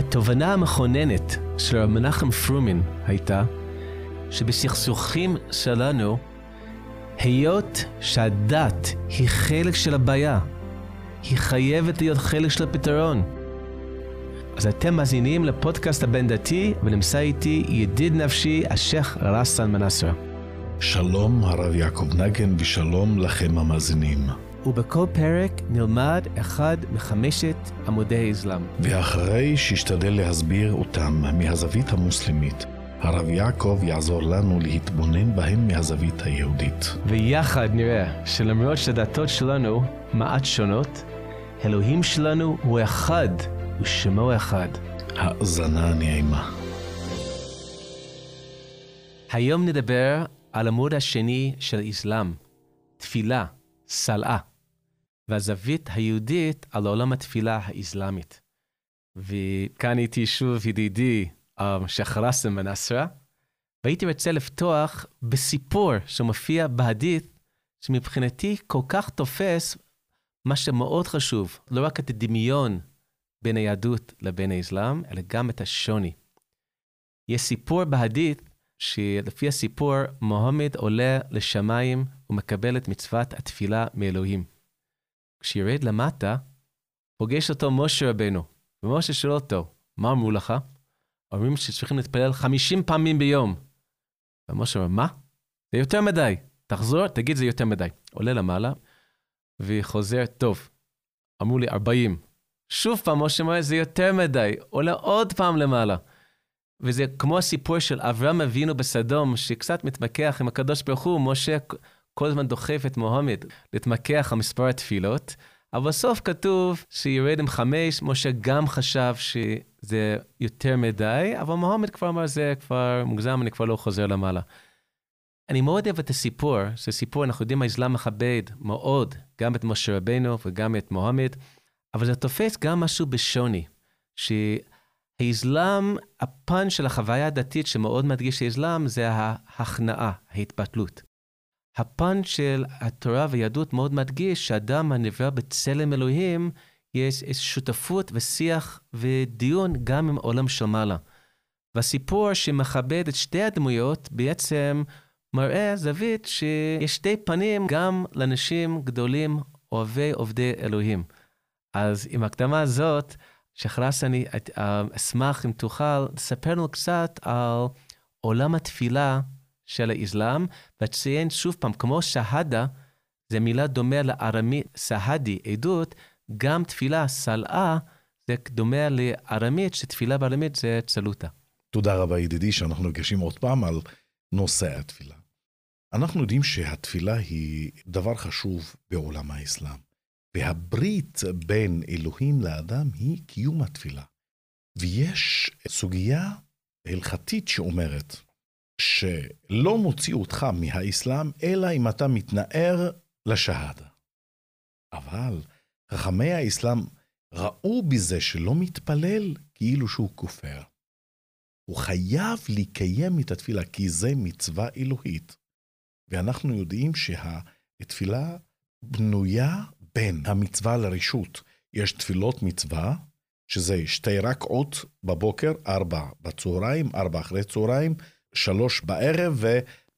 התובנה המכוננת של רב מנחם פרומין הייתה שבסכסוכים שלנו, היות שהדת היא חלק של הבעיה, היא חייבת להיות חלק של הפתרון. אז אתם מאזינים לפודקאסט הבין-דתי, ונמצא איתי ידיד נפשי, השייח' רסן מנסרה. שלום הרב יעקב נגן ושלום לכם המאזינים. ובכל פרק נלמד אחד מחמשת עמודי האסלאם. ואחרי שישתדל להסביר אותם מהזווית המוסלמית, הרב יעקב יעזור לנו להתבונן בהם מהזווית היהודית. ויחד נראה שלמרות שהדתות שלנו מעט שונות, אלוהים שלנו הוא אחד ושמו אחד. האזנה נעימה. היום נדבר על עמוד השני של אסלאם, תפילה, סלעה, והזווית היהודית על עולם התפילה האסלאמית. וכאן איתי שוב ידידי um, שחרסם מנסרה, והייתי רוצה לפתוח בסיפור שמופיע בהדית, שמבחינתי כל כך תופס מה שמאוד חשוב, לא רק את הדמיון בין היהדות לבין האסלאם, אלא גם את השוני. יש סיפור בהדית, שלפי הסיפור, מוחמד עולה לשמיים ומקבל את מצוות התפילה מאלוהים. כשירד למטה, פוגש אותו משה רבנו, ומשה שואל אותו, מה אמרו לך? אומרים שצריכים להתפלל 50 פעמים ביום. ומשה אומר, מה? זה יותר מדי. תחזור, תגיד זה יותר מדי. עולה למעלה, וחוזר, טוב, אמרו לי 40. שוב פעם, משה אומר, זה יותר מדי. עולה עוד פעם למעלה. וזה כמו הסיפור של אברהם אבינו בסדום, שקצת מתמקח עם הקדוש ברוך הוא, משה כל הזמן דוחף את מוחמד להתמקח על מספר התפילות, אבל בסוף כתוב שירד עם חמש, משה גם חשב שזה יותר מדי, אבל מוחמד כבר אמר, זה כבר מוגזם, אני כבר לא חוזר למעלה. אני מאוד אוהב את הסיפור, זה סיפור, אנחנו יודעים, האסלאם מכבד מאוד, גם את משה רבנו וגם את מוחמד, אבל זה תופס גם משהו בשוני, שהאסלאם, הפן של החוויה הדתית שמאוד מדגיש האסלאם, זה ההכנעה, ההתבטלות. הפן של התורה והיהדות מאוד מדגיש שאדם הנברא בצלם אלוהים, יש שותפות ושיח ודיון גם עם עולם של מעלה. והסיפור שמכבד את שתי הדמויות בעצם מראה זווית שיש שתי פנים גם לאנשים גדולים, אוהבי עובדי אלוהים. אז עם הקדמה הזאת, שחרס אני אשמח אם תוכל לספר לנו קצת על עולם התפילה של האסלאם, וציין שוב פעם, כמו שהדה, זה מילה דומה לארמית, סהדי, עדות, גם תפילה, סלעה, זה דומה לארמית, שתפילה בארמית זה צלוטה. תודה רבה ידידי שאנחנו נפגשים עוד פעם על נושא התפילה. אנחנו יודעים שהתפילה היא דבר חשוב בעולם האסלאם, והברית בין אלוהים לאדם היא קיום התפילה. ויש סוגיה הלכתית שאומרת, שלא מוציא אותך מהאסלאם, אלא אם אתה מתנער לשהדה. אבל חכמי האסלאם ראו בזה שלא מתפלל כאילו שהוא כופר. הוא חייב לקיים את התפילה, כי זה מצווה אלוהית. ואנחנו יודעים שהתפילה בנויה בין המצווה לרשות. יש תפילות מצווה, שזה שתי רקעות בבוקר, ארבע בצהריים, ארבע אחרי צהריים, שלוש בערב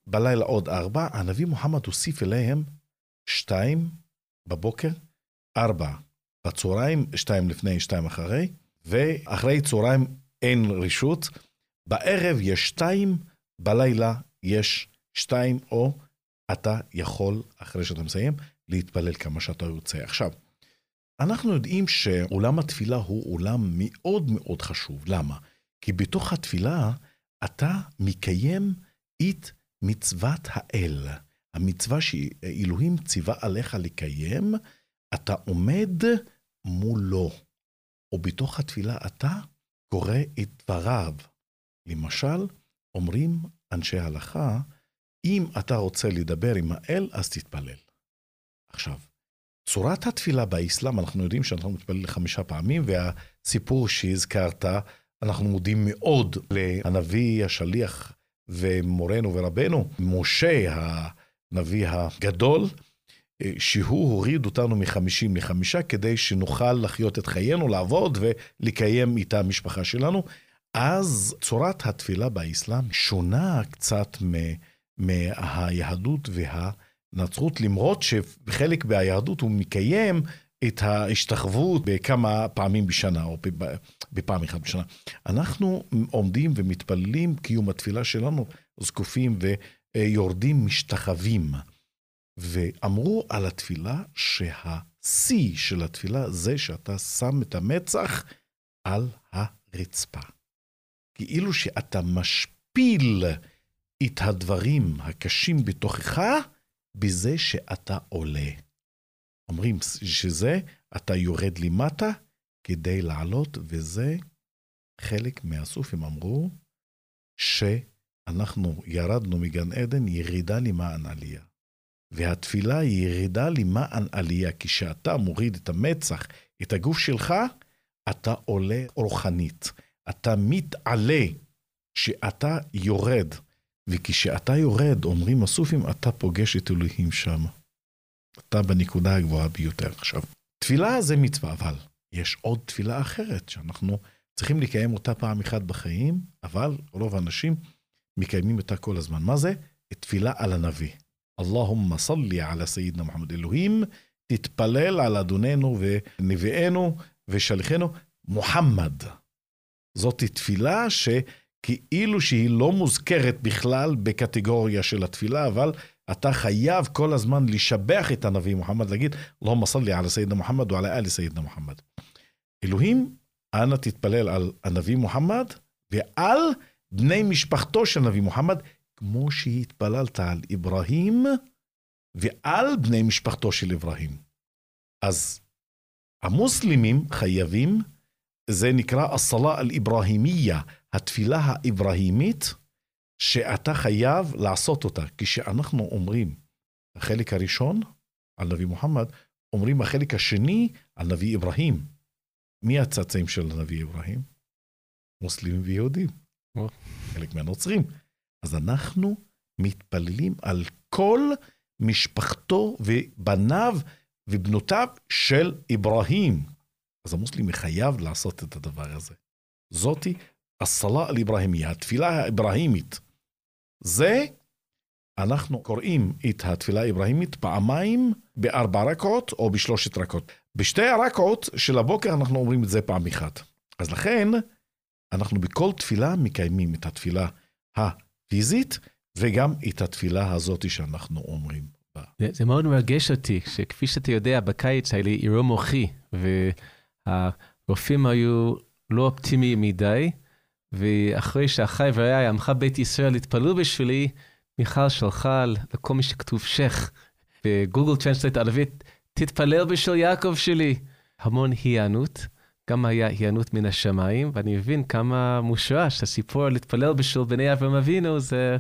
ובלילה עוד ארבע. הנביא מוחמד הוסיף אליהם שתיים בבוקר, ארבע בצהריים, שתיים לפני, שתיים אחרי, ואחרי צהריים אין רשות. בערב יש שתיים, בלילה יש שתיים, או אתה יכול, אחרי שאתה מסיים, להתפלל כמה שאתה רוצה. עכשיו, אנחנו יודעים שעולם התפילה הוא עולם מאוד מאוד חשוב. למה? כי בתוך התפילה אתה מקיים את מצוות האל. המצווה שאלוהים ציווה עליך לקיים, אתה עומד מולו. או בתוך התפילה אתה קורא את דבריו. למשל, אומרים אנשי הלכה, אם אתה רוצה לדבר עם האל, אז תתפלל. עכשיו, צורת התפילה באסלאם, אנחנו יודעים שאנחנו מתפללים חמישה פעמים, והסיפור שהזכרת, אנחנו מודים מאוד לנביא, השליח ומורנו ורבנו, משה הנביא הגדול, שהוא הוריד אותנו מחמישים לחמישה כדי שנוכל לחיות את חיינו, לעבוד ולקיים את המשפחה שלנו. אז צורת התפילה באסלאם שונה קצת מהיהדות והנצרות, למרות שחלק מהיהדות הוא מקיים את ההשתחוות בכמה פעמים בשנה, או בפעם אחת בשנה. אנחנו עומדים ומתפללים, קיום התפילה שלנו, זקופים ויורדים משתחווים. ואמרו על התפילה שהשיא של התפילה זה שאתה שם את המצח על הרצפה. כאילו שאתה משפיל את הדברים הקשים בתוכך בזה שאתה עולה. אומרים שזה, אתה יורד למטה כדי לעלות, וזה חלק מהסופים אמרו שאנחנו ירדנו מגן עדן ירידה למען עלייה. והתפילה היא ירידה למען עלייה. כשאתה מוריד את המצח, את הגוף שלך, אתה עולה רוחנית. אתה מתעלה, שאתה יורד. וכשאתה יורד, אומרים הסופים, אתה פוגש את אלוהים שם. אתה בנקודה הגבוהה ביותר עכשיו. תפילה זה מצווה, אבל יש עוד תפילה אחרת שאנחנו צריכים לקיים אותה פעם אחת בחיים, אבל רוב האנשים מקיימים אותה כל הזמן. מה זה? תפילה על הנביא. אלוהום סלי על סיידנה מוחמד. אלוהים, תתפלל על אדוננו ונביאנו ושליחנו מוחמד. זאת תפילה שכאילו שהיא לא מוזכרת בכלל בקטגוריה של התפילה, אבל אתה חייב כל הזמן לשבח את הנביא מוחמד, להגיד, אלוהום סלי על סיידנה מוחמד ועל אלי סיידנה מוחמד. אלוהים, אנא תתפלל על הנביא מוחמד ועל בני משפחתו של נביא מוחמד, כמו שהתפללת על אברהים ועל בני משפחתו של אברהים. אז המוסלמים חייבים, זה נקרא הסלה אל-אברהימיה, התפילה האברהימית, שאתה חייב לעשות אותה. כשאנחנו אומרים החלק הראשון על נביא מוחמד, אומרים החלק השני על נביא אברהים. מי הצאצאים של הנביא אברהים? מוסלמים ויהודים. חלק מהנוצרים. אז אנחנו מתפללים על כל משפחתו ובניו ובנותיו של אברהים. אז המוסלמי מחייב לעשות את הדבר הזה. זאתי הסלה אל-אברהימיה, התפילה האברהימית. זה, אנחנו קוראים את התפילה האברהימית פעמיים בארבע רקעות או בשלושת רקעות. בשתי הרקעות של הבוקר אנחנו אומרים את זה פעם אחת. אז לכן, אנחנו בכל תפילה מקיימים את התפילה פיזית, וגם את התפילה הזאת שאנחנו אומרים. זה, זה מאוד מרגש אותי, שכפי שאתה יודע, בקיץ היה לי אירוע מוחי, והרופאים היו לא אופטימיים מדי, ואחרי שאחיי ורעיי, עמך בית ישראל, התפללו בשבילי, מיכל שלחה לכל מי שכתוב שייח, ב Google Translate ערבית, תתפלל בשביל יעקב שלי. המון היענות. גם היה היענות מן השמיים, ואני מבין כמה מושרש הסיפור להתפלל בשביל בני אברהם אבינו, זה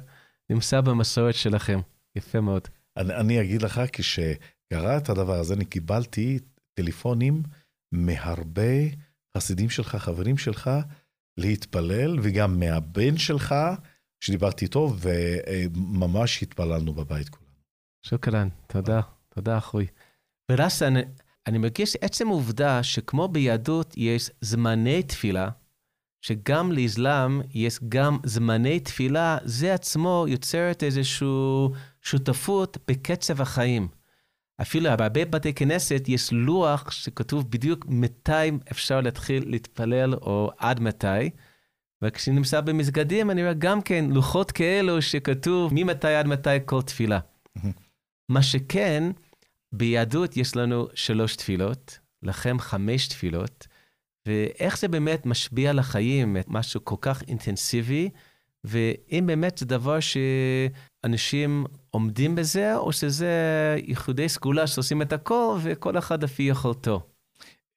נמצא במסורת שלכם. יפה מאוד. אני, אני אגיד לך, כשקרה את הדבר הזה, אני קיבלתי טלפונים מהרבה חסידים שלך, חברים שלך, להתפלל, וגם מהבן שלך, שדיברתי איתו, וממש התפללנו בבית כולנו. שוקרן, תודה, תודה אחוי. ורסן, אני מרגיש עצם העובדה שכמו ביהדות יש זמני תפילה, שגם לאסלאם יש גם זמני תפילה, זה עצמו יוצרת איזושהי שותפות בקצב החיים. אפילו בהרבה בתי כנסת יש לוח שכתוב בדיוק מתי אפשר להתחיל להתפלל או עד מתי. וכשנמצא במסגדים אני רואה גם כן לוחות כאלו שכתוב ממתי עד מתי כל תפילה. מה שכן, ביהדות יש לנו שלוש תפילות, לכם חמש תפילות, ואיך זה באמת משפיע על החיים, משהו כל כך אינטנסיבי, ואם באמת זה דבר שאנשים עומדים בזה, או שזה ייחודי סגולה שעושים את הכל, וכל אחד לפי יכולתו.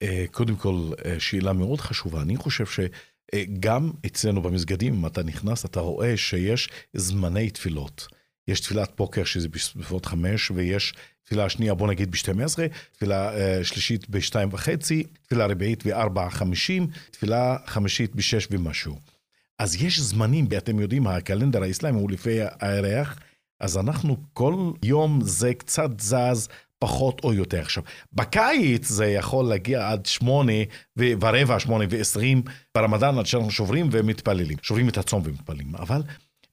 אה, קודם כל, אה, שאלה מאוד חשובה. אני חושב שגם אצלנו במסגדים, אם אתה נכנס, אתה רואה שיש זמני תפילות. יש תפילת בוקר שזה בסביבות חמש, ויש תפילה שנייה, בוא נגיד ב-12, תפילה uh, שלישית ב-2 וחצי, תפילה רביעית ב-4 חמישים, תפילה חמישית ב-6 ומשהו. אז יש זמנים, ואתם יודעים, הקלנדר האסלאמי הוא לפי הירח, אז אנחנו כל יום זה קצת זז, פחות או יותר. עכשיו, בקיץ זה יכול להגיע עד שמונה ורבע, שמונה ועשרים, ברמדאן עד שאנחנו שוברים ומתפללים, שוברים את הצום ומתפללים. אבל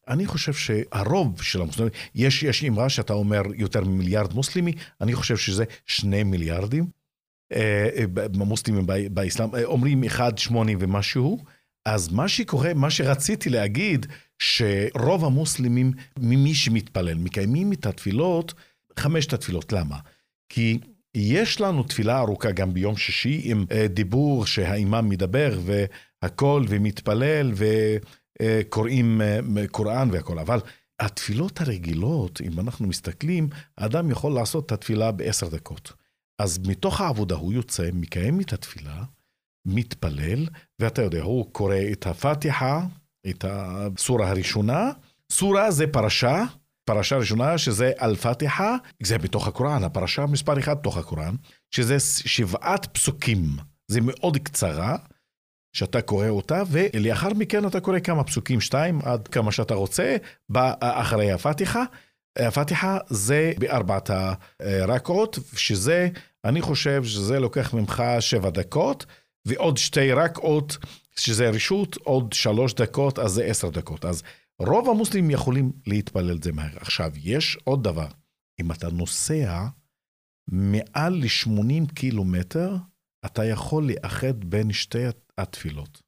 אני חושב שהרוב של המוסלמים, יש, יש אמרה שאתה אומר יותר ממיליארד מוסלמי, אני חושב שזה שני מיליארדים. אה, אה, מוסלמים באסלאם, אה, אומרים אחד שמונה ומשהו. אז מה שקורה, מה שרציתי להגיד, שרוב המוסלמים, ממי שמתפלל, מקיימים את התפילות, חמשת התפילות. למה? כי יש לנו תפילה ארוכה גם ביום שישי עם דיבור שהאימאם מדבר והכל ומתפלל וקוראים קוראן והכל, אבל התפילות הרגילות, אם אנחנו מסתכלים, האדם יכול לעשות את התפילה בעשר דקות. אז מתוך העבודה הוא יוצא, מקיים את התפילה, מתפלל, ואתה יודע, הוא קורא את הפתיחה, את הסורה הראשונה. סורה זה פרשה, פרשה ראשונה שזה אל-פתיחה, זה בתוך הקוראן, הפרשה מספר אחד בתוך הקוראן, שזה שבעת פסוקים. זה מאוד קצרה, שאתה קורא אותה, ולאחר מכן אתה קורא כמה פסוקים, שתיים, עד כמה שאתה רוצה, אחרי הפתיחה. הפתיחה זה בארבעת הרקעות, שזה, אני חושב שזה לוקח ממך שבע דקות, ועוד שתי רקעות, שזה רשות, עוד שלוש דקות, אז זה עשר דקות. אז רוב המוסלמים יכולים להתפלל את זה מהר. עכשיו, יש עוד דבר, אם אתה נוסע מעל ל-80 קילומטר, אתה יכול לאחד בין שתי התפילות.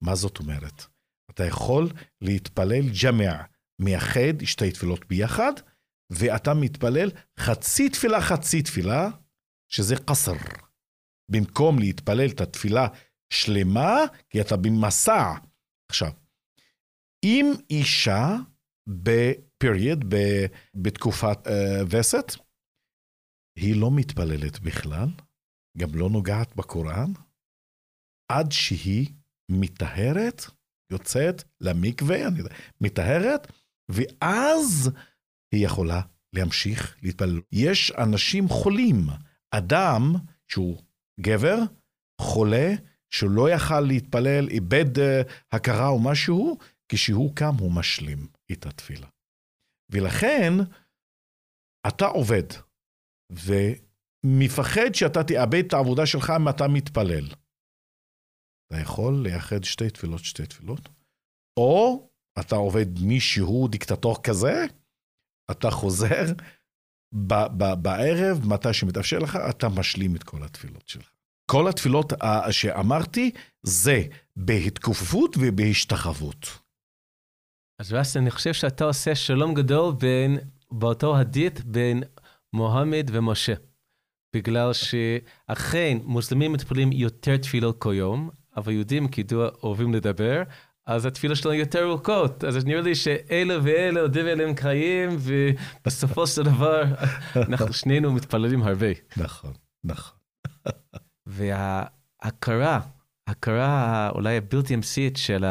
מה זאת אומרת? אתה יכול להתפלל ג'מע, מייחד שתי תפילות ביחד, ואתה מתפלל חצי תפילה, חצי תפילה, שזה קסר. במקום להתפלל את התפילה שלמה, כי אתה במסע. עכשיו, אם אישה בפריוד, בתקופת uh, וסת, היא לא מתפללת בכלל, גם לא נוגעת בקוראן, עד שהיא מטהרת, יוצאת למקווה, אני יודע, מטהרת, ואז היא יכולה להמשיך להתפלל. יש אנשים חולים, אדם שהוא גבר, חולה, שלא יכל להתפלל, איבד uh, הכרה או משהו, כשהוא קם הוא משלים את התפילה. ולכן, אתה עובד, ומפחד שאתה תאבד את העבודה שלך אם אתה מתפלל. אתה יכול לייחד שתי תפילות, שתי תפילות, או אתה עובד מישהו דיקטטור כזה, אתה חוזר ב- ב- בערב, מתי שמתאפשר לך, אתה משלים את כל התפילות שלך. כל התפילות שאמרתי זה בהתכופפות ובהשתחוות. אז רס, אני חושב שאתה עושה שלום גדול בין, באותו הדית בין מוחמד ומשה. בגלל שאכן מוסלמים מתפללים יותר תפילות כל יום, אבל יהודים כידוע אוהבים לדבר, אז התפילות שלנו יותר ארוכות. אז נראה לי שאלה ואלה עודים אליהם קרעים, ובסופו של דבר אנחנו שנינו מתפללים הרבה. נכון, נכון. וההכרה, ההכרה אולי הבלתי אמצעית של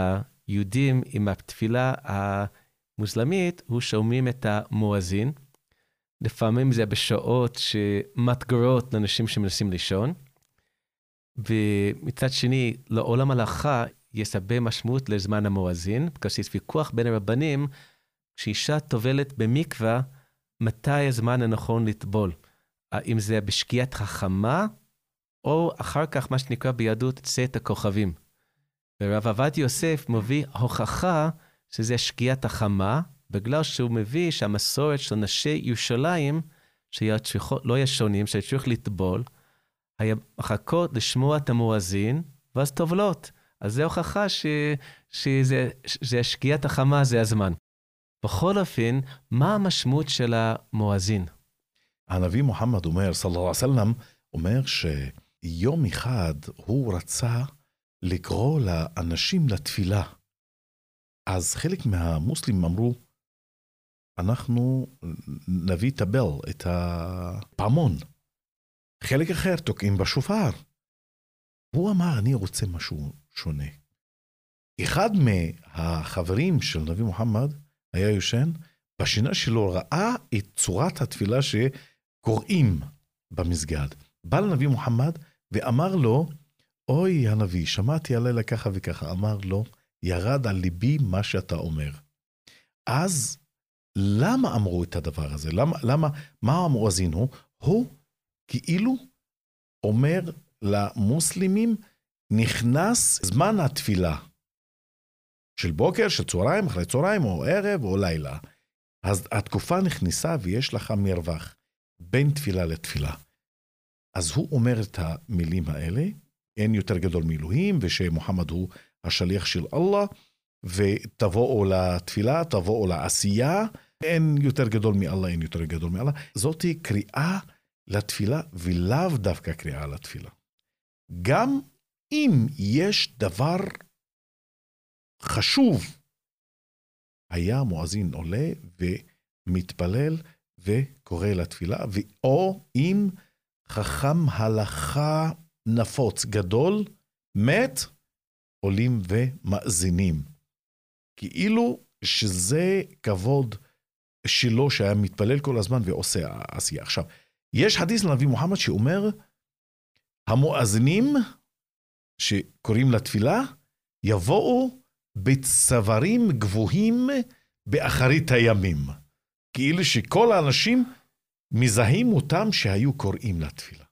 היהודים עם התפילה המוסלמית, הוא שומעים את המואזין. לפעמים זה בשעות שמאתגרות לאנשים שמנסים לישון. ומצד שני, לעולם ההלכה יש הרבה משמעות לזמן המואזין, בגלל שיש ויכוח בין הרבנים, כשאישה טובלת במקווה, מתי הזמן הנכון לטבול? האם זה בשקיעת חכמה, או אחר כך מה שנקרא ביהדות צאת הכוכבים. ורב עבדיה יוסף מביא הוכחה שזה שקיעת החמה, בגלל שהוא מביא שהמסורת של נשי ירושלים, שלא ישונים, שצריך לטבול, היה מחכות לשמוע את המואזין, ואז טובלות. אז זו הוכחה ש, שזה שקיעת החמה, זה הזמן. בכל אופן, מה המשמעות של המואזין? הנביא מוחמד אומר, עליhi וסלם, אומר שיום אחד הוא רצה לקרוא לאנשים לתפילה. אז חלק מהמוסלמים אמרו, אנחנו נביא את הבל, את הפעמון. חלק אחר תוקעים בשופר. הוא אמר, אני רוצה משהו שונה. אחד מהחברים של נביא מוחמד היה יושן, בשינה שלו ראה את צורת התפילה שקוראים במסגד. בא לנביא מוחמד ואמר לו, אוי הנביא, שמעתי הלילה ככה וככה. אמר לו, ירד על ליבי מה שאתה אומר. אז למה אמרו את הדבר הזה? למה, למה מה המואזין הוא? הוא כאילו אומר למוסלמים, נכנס זמן התפילה. של בוקר, של צהריים, אחרי צהריים, או ערב, או לילה. אז התקופה נכנסה ויש לך מרווח בין תפילה לתפילה. אז הוא אומר את המילים האלה, אין יותר גדול מאלוהים, ושמוחמד הוא השליח של אללה, ותבואו לתפילה, תבואו לעשייה, אין יותר גדול מאללה, אין יותר גדול מאללה. זאתי קריאה לתפילה, ולאו דווקא קריאה לתפילה. גם אם יש דבר חשוב, היה מואזין עולה ומתפלל וקורא לתפילה, או אם חכם הלכה נפוץ גדול מת, עולים ומאזינים. כאילו שזה כבוד שלו שהיה מתפלל כל הזמן ועושה עשייה. עכשיו, יש חדיס לנביא מוחמד שאומר, המואזינים שקוראים לתפילה, יבואו בצווארים גבוהים באחרית הימים. כאילו שכל האנשים מזהים אותם שהיו קוראים לתפילה.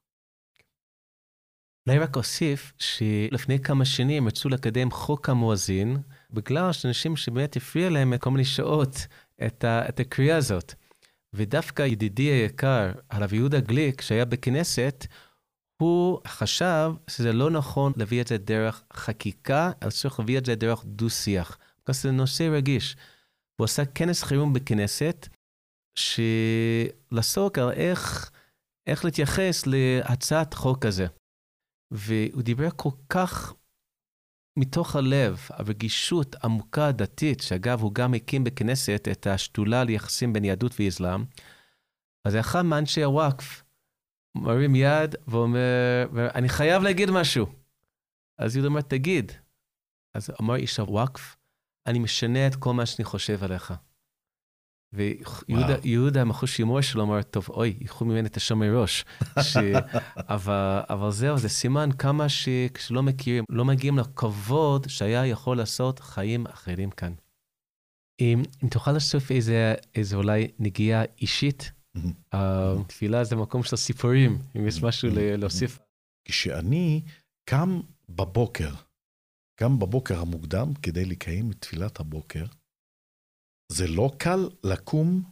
אולי רק אוסיף שלפני כמה שנים רצו לקדם חוק המואזין, בגלל שאנשים שבאמת הפריע להם כל מיני שעות את, ה, את הקריאה הזאת. ודווקא ידידי היקר, הרב יהודה גליק, שהיה בכנסת, הוא חשב שזה לא נכון להביא את זה דרך חקיקה, אלא צריך להביא את זה דרך דו-שיח. כי זה נושא רגיש. הוא עשה כנס חירום בכנסת, שלעסוק על איך, איך להתייחס להצעת חוק הזה. והוא דיבר כל כך מתוך הלב, הרגישות עמוקה דתית, שאגב, הוא גם הקים בכנסת את השדולה ליחסים בין יהדות ואסלאם. אז אחד מאנשי הוואקף מרים יד ואומר, אני חייב להגיד משהו. אז יהודה אומר, תגיד. אז אמר איש הוואקף, אני משנה את כל מה שאני חושב עליך. ויהודה, המחוש שימור שלו, אמר, טוב, אוי, ייקחו ממני את השם מראש. ש... אבל, אבל זהו, זה סימן כמה שכשלא מכירים, לא מגיעים לכבוד שהיה יכול לעשות חיים אחרים כאן. אם, אם תוכל לעשות איזה, איזה אולי נגיעה אישית, התפילה זה מקום של סיפורים, אם יש משהו להוסיף. כשאני קם בבוקר, קם בבוקר המוקדם כדי לקיים את תפילת הבוקר, זה לא קל לקום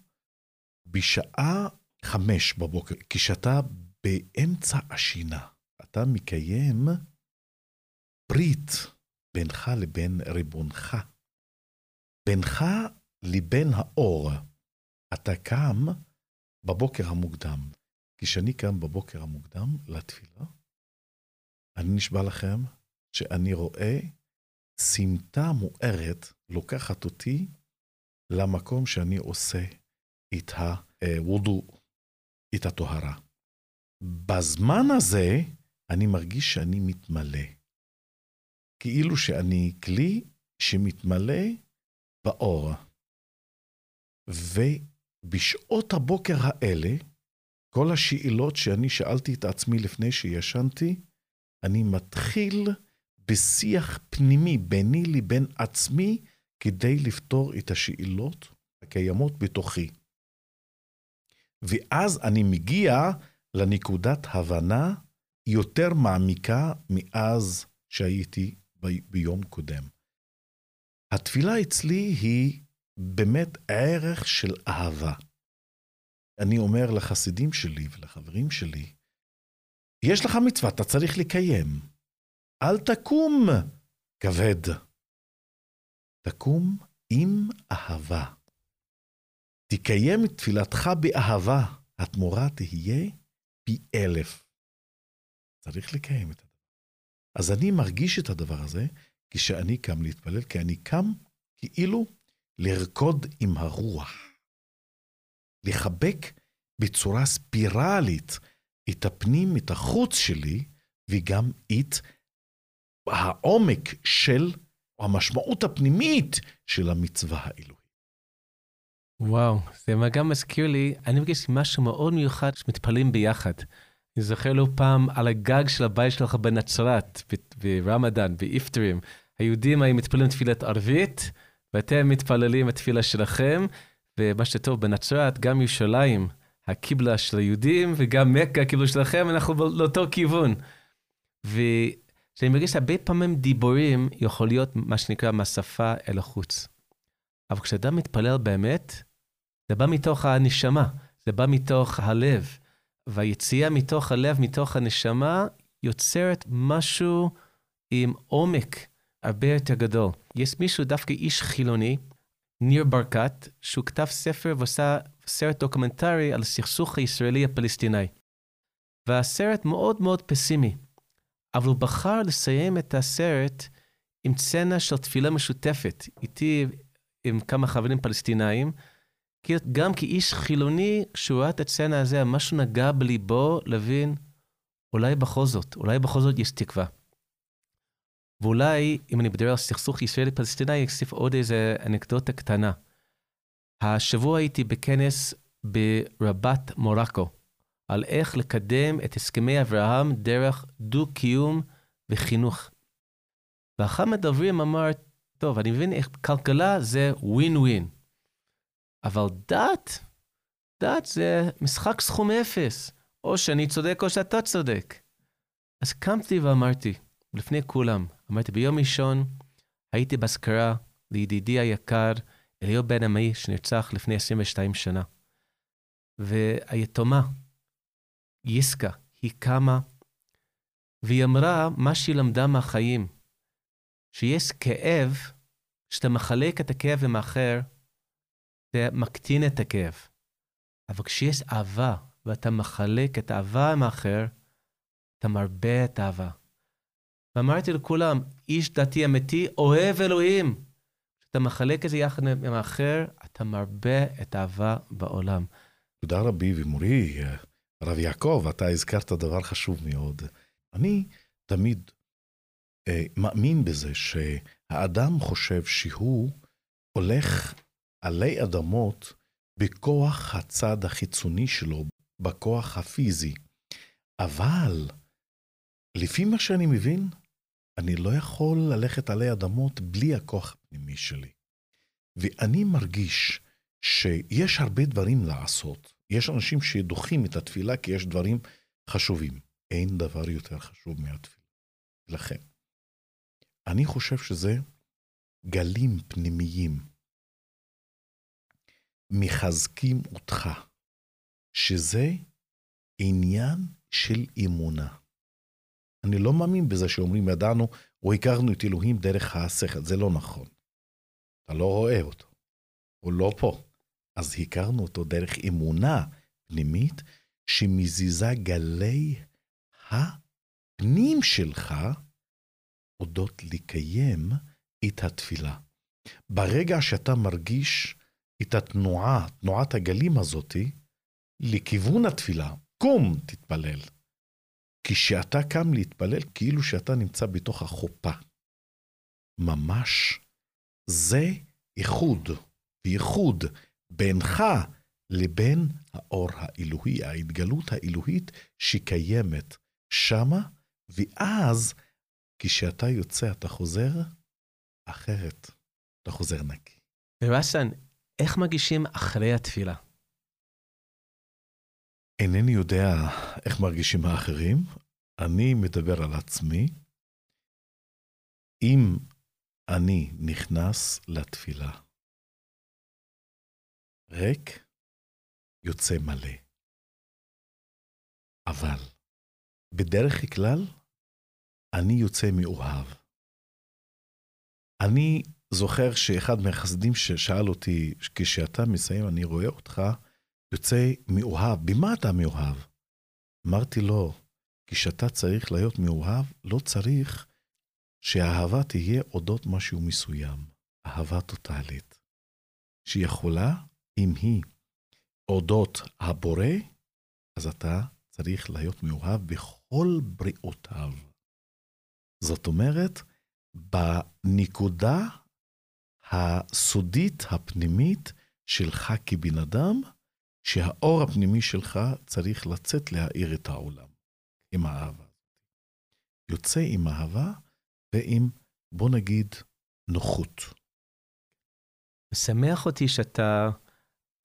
בשעה חמש בבוקר, כשאתה באמצע השינה. אתה מקיים ברית בינך לבין ריבונך. בינך לבין האור. אתה קם בבוקר המוקדם. כשאני קם בבוקר המוקדם לתפילה, אני נשבע לכם שאני רואה סמטה מוארת לוקחת אותי למקום שאני עושה את הוודו, את הטהרה. בזמן הזה אני מרגיש שאני מתמלא. כאילו שאני כלי שמתמלא באור. ובשעות הבוקר האלה, כל השאלות שאני שאלתי את עצמי לפני שישנתי, אני מתחיל בשיח פנימי ביני לבין עצמי, כדי לפתור את השאלות הקיימות בתוכי. ואז אני מגיע לנקודת הבנה יותר מעמיקה מאז שהייתי ב- ביום קודם. התפילה אצלי היא באמת ערך של אהבה. אני אומר לחסידים שלי ולחברים שלי, יש לך מצווה, אתה צריך לקיים. אל תקום כבד. תקום עם אהבה. תקיים את תפילתך באהבה, התמורה תהיה פי אלף. צריך לקיים את הדבר. אז אני מרגיש את הדבר הזה כשאני קם להתפלל, כי אני קם כאילו לרקוד עם הרוח. לחבק בצורה ספירלית את הפנים, את החוץ שלי, וגם את העומק של או המשמעות הפנימית של המצווה האלוהית. וואו, זה גם מזכיר לי, אני מרגיש משהו מאוד מיוחד שמתפללים ביחד. אני זוכר לא פעם על הגג של הבית שלך בנצרת, ברמדאן, באיפטרים. היהודים היו מתפללים תפילת ערבית, ואתם מתפללים התפילה שלכם, ומה שטוב בנצרת, גם ירושלים, הקיבלה של היהודים, וגם מכה הקיבלה שלכם, אנחנו לאותו כיוון. וכשאני מרגיש שהרבה פעמים דיבורים יכול להיות מה שנקרא מהשפה אל החוץ. אבל כשאדם מתפלל באמת, זה בא מתוך הנשמה, זה בא מתוך הלב. והיציאה מתוך הלב, מתוך הנשמה, יוצרת משהו עם עומק הרבה יותר גדול. יש מישהו, דווקא איש חילוני, ניר ברקת, שהוא כתב ספר ועשה סרט דוקומנטרי על הסכסוך הישראלי-הפלסטיני. והסרט מאוד מאוד פסימי, אבל הוא בחר לסיים את הסרט עם סצנה של תפילה משותפת, איתי עם כמה חברים פלסטינאים, גם כאיש חילוני, כשהוא ראה את הסצנה הזו, משהו נגע בליבו להבין, אולי בכל זאת, אולי בכל זאת יש תקווה. ואולי, אם אני מדבר על סכסוך ישראלי-פלסטיני, אוסיף עוד איזה אנקדוטה קטנה. השבוע הייתי בכנס ברבת מורקו, על איך לקדם את הסכמי אברהם דרך דו-קיום וחינוך. ואחד מהדוברים אמר, טוב, אני מבין איך כלכלה זה ווין ווין, אבל דת, דת זה משחק סכום אפס, או שאני צודק או שאתה צודק. אז קמתי ואמרתי, לפני כולם, אמרתי, ביום ראשון הייתי באזכרה לידידי היקר, אליהו בן עמי, שנרצח לפני 22 שנה. והיתומה, יסקה, היא קמה, והיא אמרה מה שהיא למדה מהחיים, שיש כאב, כשאתה מחלק את הכאב עם האחר, זה מקטין את הכאב. אבל כשיש אהבה, ואתה מחלק את האהבה עם האחר, אתה מרבה את האהבה. ואמרתי לכולם, איש דתי אמיתי אוהב אלוהים. כשאתה מחלק את זה יחד עם האחר, אתה מרבה את האהבה בעולם. תודה רבי ומורי, הרב יעקב, אתה הזכרת דבר חשוב מאוד. אני תמיד אה, מאמין בזה שהאדם חושב שהוא הולך עלי אדמות בכוח הצד החיצוני שלו, בכוח הפיזי. אבל, לפי מה שאני מבין, אני לא יכול ללכת עלי אדמות בלי הכוח הפנימי שלי. ואני מרגיש שיש הרבה דברים לעשות. יש אנשים שדוחים את התפילה כי יש דברים חשובים. אין דבר יותר חשוב מהתפילה. לכן, אני חושב שזה גלים פנימיים מחזקים אותך, שזה עניין של אמונה. אני לא מאמין בזה שאומרים ידענו או הכרנו את אלוהים דרך השכל, זה לא נכון. אתה לא רואה אותו, הוא לא פה. אז הכרנו אותו דרך אמונה פנימית שמזיזה גלי הפנים שלך אודות לקיים את התפילה. ברגע שאתה מרגיש את התנועה, תנועת הגלים הזאתי, לכיוון התפילה, קום, תתפלל. כשאתה קם להתפלל, כאילו שאתה נמצא בתוך החופה. ממש, זה איחוד, וייחוד בינך לבין האור האלוהי, ההתגלות האלוהית שקיימת שמה, ואז כשאתה יוצא אתה חוזר אחרת, אתה חוזר נקי. ורסן, איך מרגישים אחרי התפילה? אינני יודע איך מרגישים האחרים, אני מדבר על עצמי. אם אני נכנס לתפילה, ריק, יוצא מלא. אבל בדרך כלל, אני יוצא מאוהב. אני זוכר שאחד מהחסדים ששאל אותי, כשאתה מסיים, אני רואה אותך יוצא מאוהב. במה אתה מאוהב? אמרתי לו, כשאתה צריך להיות מאוהב, לא צריך שהאהבה תהיה אודות משהו מסוים. אהבה טוטאלית. שיכולה, אם היא אודות הבורא, אז אתה צריך להיות מאוהב בכל בריאותיו. זאת אומרת, בנקודה הסודית הפנימית שלך כבן אדם, שהאור הפנימי שלך צריך לצאת להאיר את העולם עם האהבה. יוצא עם אהבה ועם, בוא נגיד, נוחות. משמח אותי שאתה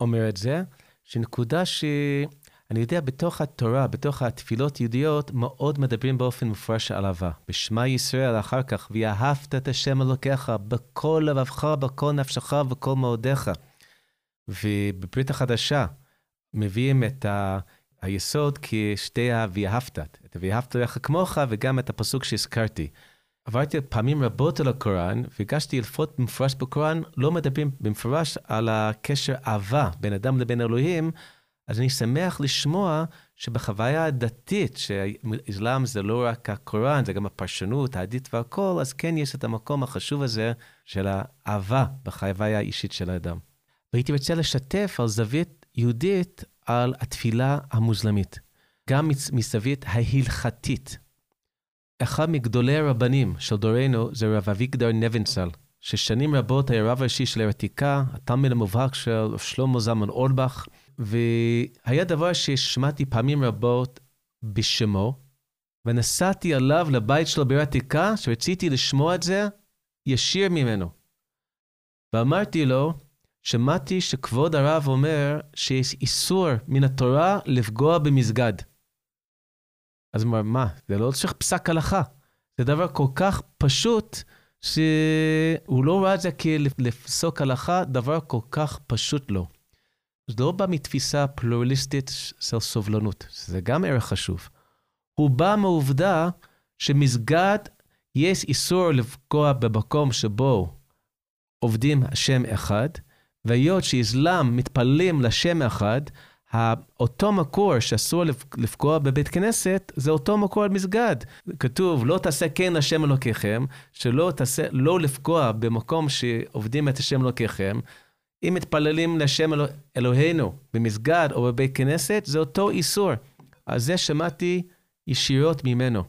אומר את זה, שנקודה שאני יודע, בתוך התורה, בתוך התפילות יהודיות, מאוד מדברים באופן מפורש על אהבה. בשמע ישראל אחר כך, ואהבת את השם אלוקיך בכל לבבך, בכל נפשך ובכל מאודיך. ובברית החדשה מביאים את ה... היסוד כשתי ה"ואהבת", את "ואהבת לך כמוך" וגם את הפסוק שהזכרתי. עברתי פעמים רבות על הקוראן, והגשתי אלפות במפורש בקוראן, לא מדברים במפורש על הקשר אהבה בין אדם לבין אלוהים, אז אני שמח לשמוע שבחוויה הדתית, שאסלאם זה לא רק הקוראן, זה גם הפרשנות, העדית והכל, אז כן יש את המקום החשוב הזה של האהבה בחוויה האישית של האדם. והייתי רוצה לשתף על זווית יהודית על התפילה המוזלמית, גם מזווית ההלכתית. אחד מגדולי הרבנים של דורנו זה רב אביגדור נבנצל, ששנים רבות היה רב ראשי של העתיקה, התלמיד המובהק של שלמה זלמן אורבך, והיה דבר ששמעתי פעמים רבות בשמו, ונסעתי עליו לבית שלו בעיר העתיקה, שרציתי לשמוע את זה ישיר ממנו. ואמרתי לו, שמעתי שכבוד הרב אומר שיש איסור מן התורה לפגוע במסגד. אז מה, זה לא צריך פסק הלכה. זה דבר כל כך פשוט, שהוא לא ראה את זה כלפסוק הלכה, דבר כל כך פשוט לו. זה לא בא מתפיסה פלורליסטית של סובלנות, זה גם ערך חשוב. הוא בא מעובדה שמסגד, יש איסור לפגוע במקום שבו עובדים השם אחד, והיות שאסלאם מתפללים לשם אחד, אותו מקור שאסור לפגוע בבית כנסת, זה אותו מקור על מסגד. כתוב, לא תעשה כן השם אלוקיכם, שלא תעשה, לא לפגוע במקום שעובדים את השם אלוקיכם. אם מתפללים לשם אלוה, אלוהינו במסגד או בבית כנסת, זה אותו איסור. אז זה שמעתי ישירות ממנו.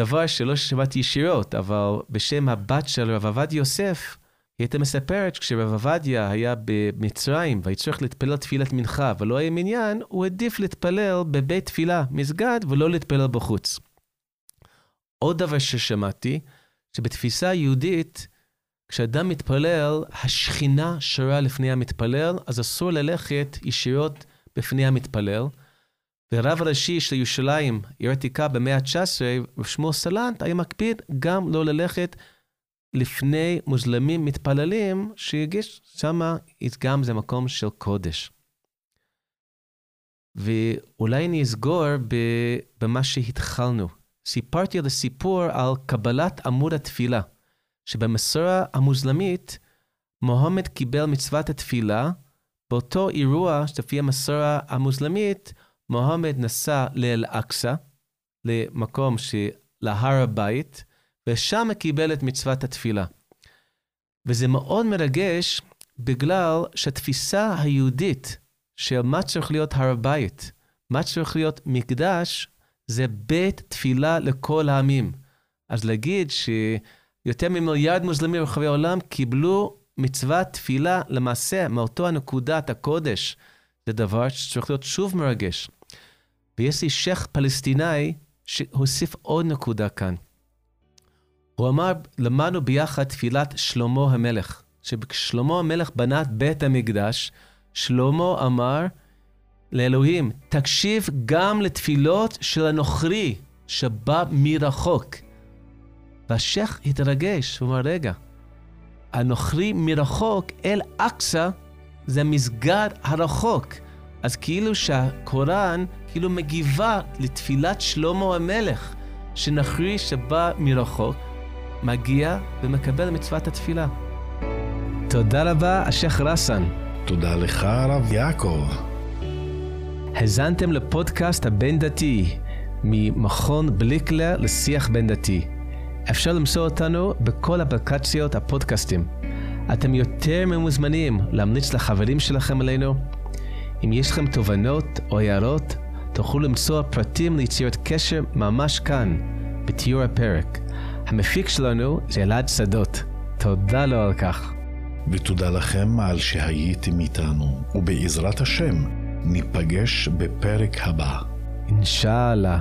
דבר שלא שמעתי ישירות, אבל בשם הבת של רב עבדיה יוסף, היא הייתה מספרת שכשרב עבדיה היה במצרים והיא צריך להתפלל תפילת מנחה ולא היה מניין, הוא העדיף להתפלל בבית תפילה, מסגד, ולא להתפלל בחוץ. עוד דבר ששמעתי, שבתפיסה יהודית, כשאדם מתפלל, השכינה שורה לפני המתפלל, אז אסור ללכת ישירות בפני המתפלל. ורב הראשי של ירושלים, עיר עתיקה במאה ה-19, רב שמואל סלנט, היה מקפיד גם לא ללכת לפני מוזלמים מתפללים, שירגיש שמה גם זה מקום של קודש. ואולי אני אסגור במה שהתחלנו. סיפרתי על הסיפור על קבלת עמוד התפילה, שבמסורה המוזלמית, מוחמד קיבל מצוות התפילה, באותו אירוע, לפי המסורה המוזלמית, מוחמד נסע לאל-אקצא, למקום להר הבית, ושם קיבל את מצוות התפילה. וזה מאוד מרגש בגלל שהתפיסה היהודית של מה צריך להיות הר הבית, מה צריך להיות מקדש, זה בית תפילה לכל העמים. אז להגיד שיותר ממיליארד מוסלמים ברחבי העולם קיבלו מצוות תפילה למעשה מאותו הנקודת הקודש, זה דבר שצריך להיות שוב מרגש. ויש לי שייח' פלסטיני שהוסיף עוד נקודה כאן. הוא אמר, למדנו ביחד תפילת שלמה המלך, שכששלמה המלך בנה את בית המקדש, שלמה אמר לאלוהים, תקשיב גם לתפילות של הנוכרי שבא מרחוק. והשייח התרגש, הוא אמר, רגע, הנוכרי מרחוק אל אקצא זה מסגד הרחוק. אז כאילו שהקוראן כאילו מגיבה לתפילת שלמה המלך, שנכרי שבא מרחוק, מגיע ומקבל מצוות התפילה. תודה רבה, השייח' רסן. תודה לך, הרב יעקב. האזנתם לפודקאסט הבין-דתי ממכון בליקלר לשיח בין-דתי. אפשר למצוא אותנו בכל אפליקציות הפודקאסטים. אתם יותר ממוזמנים להמליץ לחברים שלכם עלינו. אם יש לכם תובנות או הערות, תוכלו למצוא פרטים ליצירת קשר ממש כאן, בתיאור הפרק. המפיק שלנו זה אלעד שדות. תודה לו על כך. ותודה לכם על שהייתם איתנו, ובעזרת השם, ניפגש בפרק הבא. אינשאללה.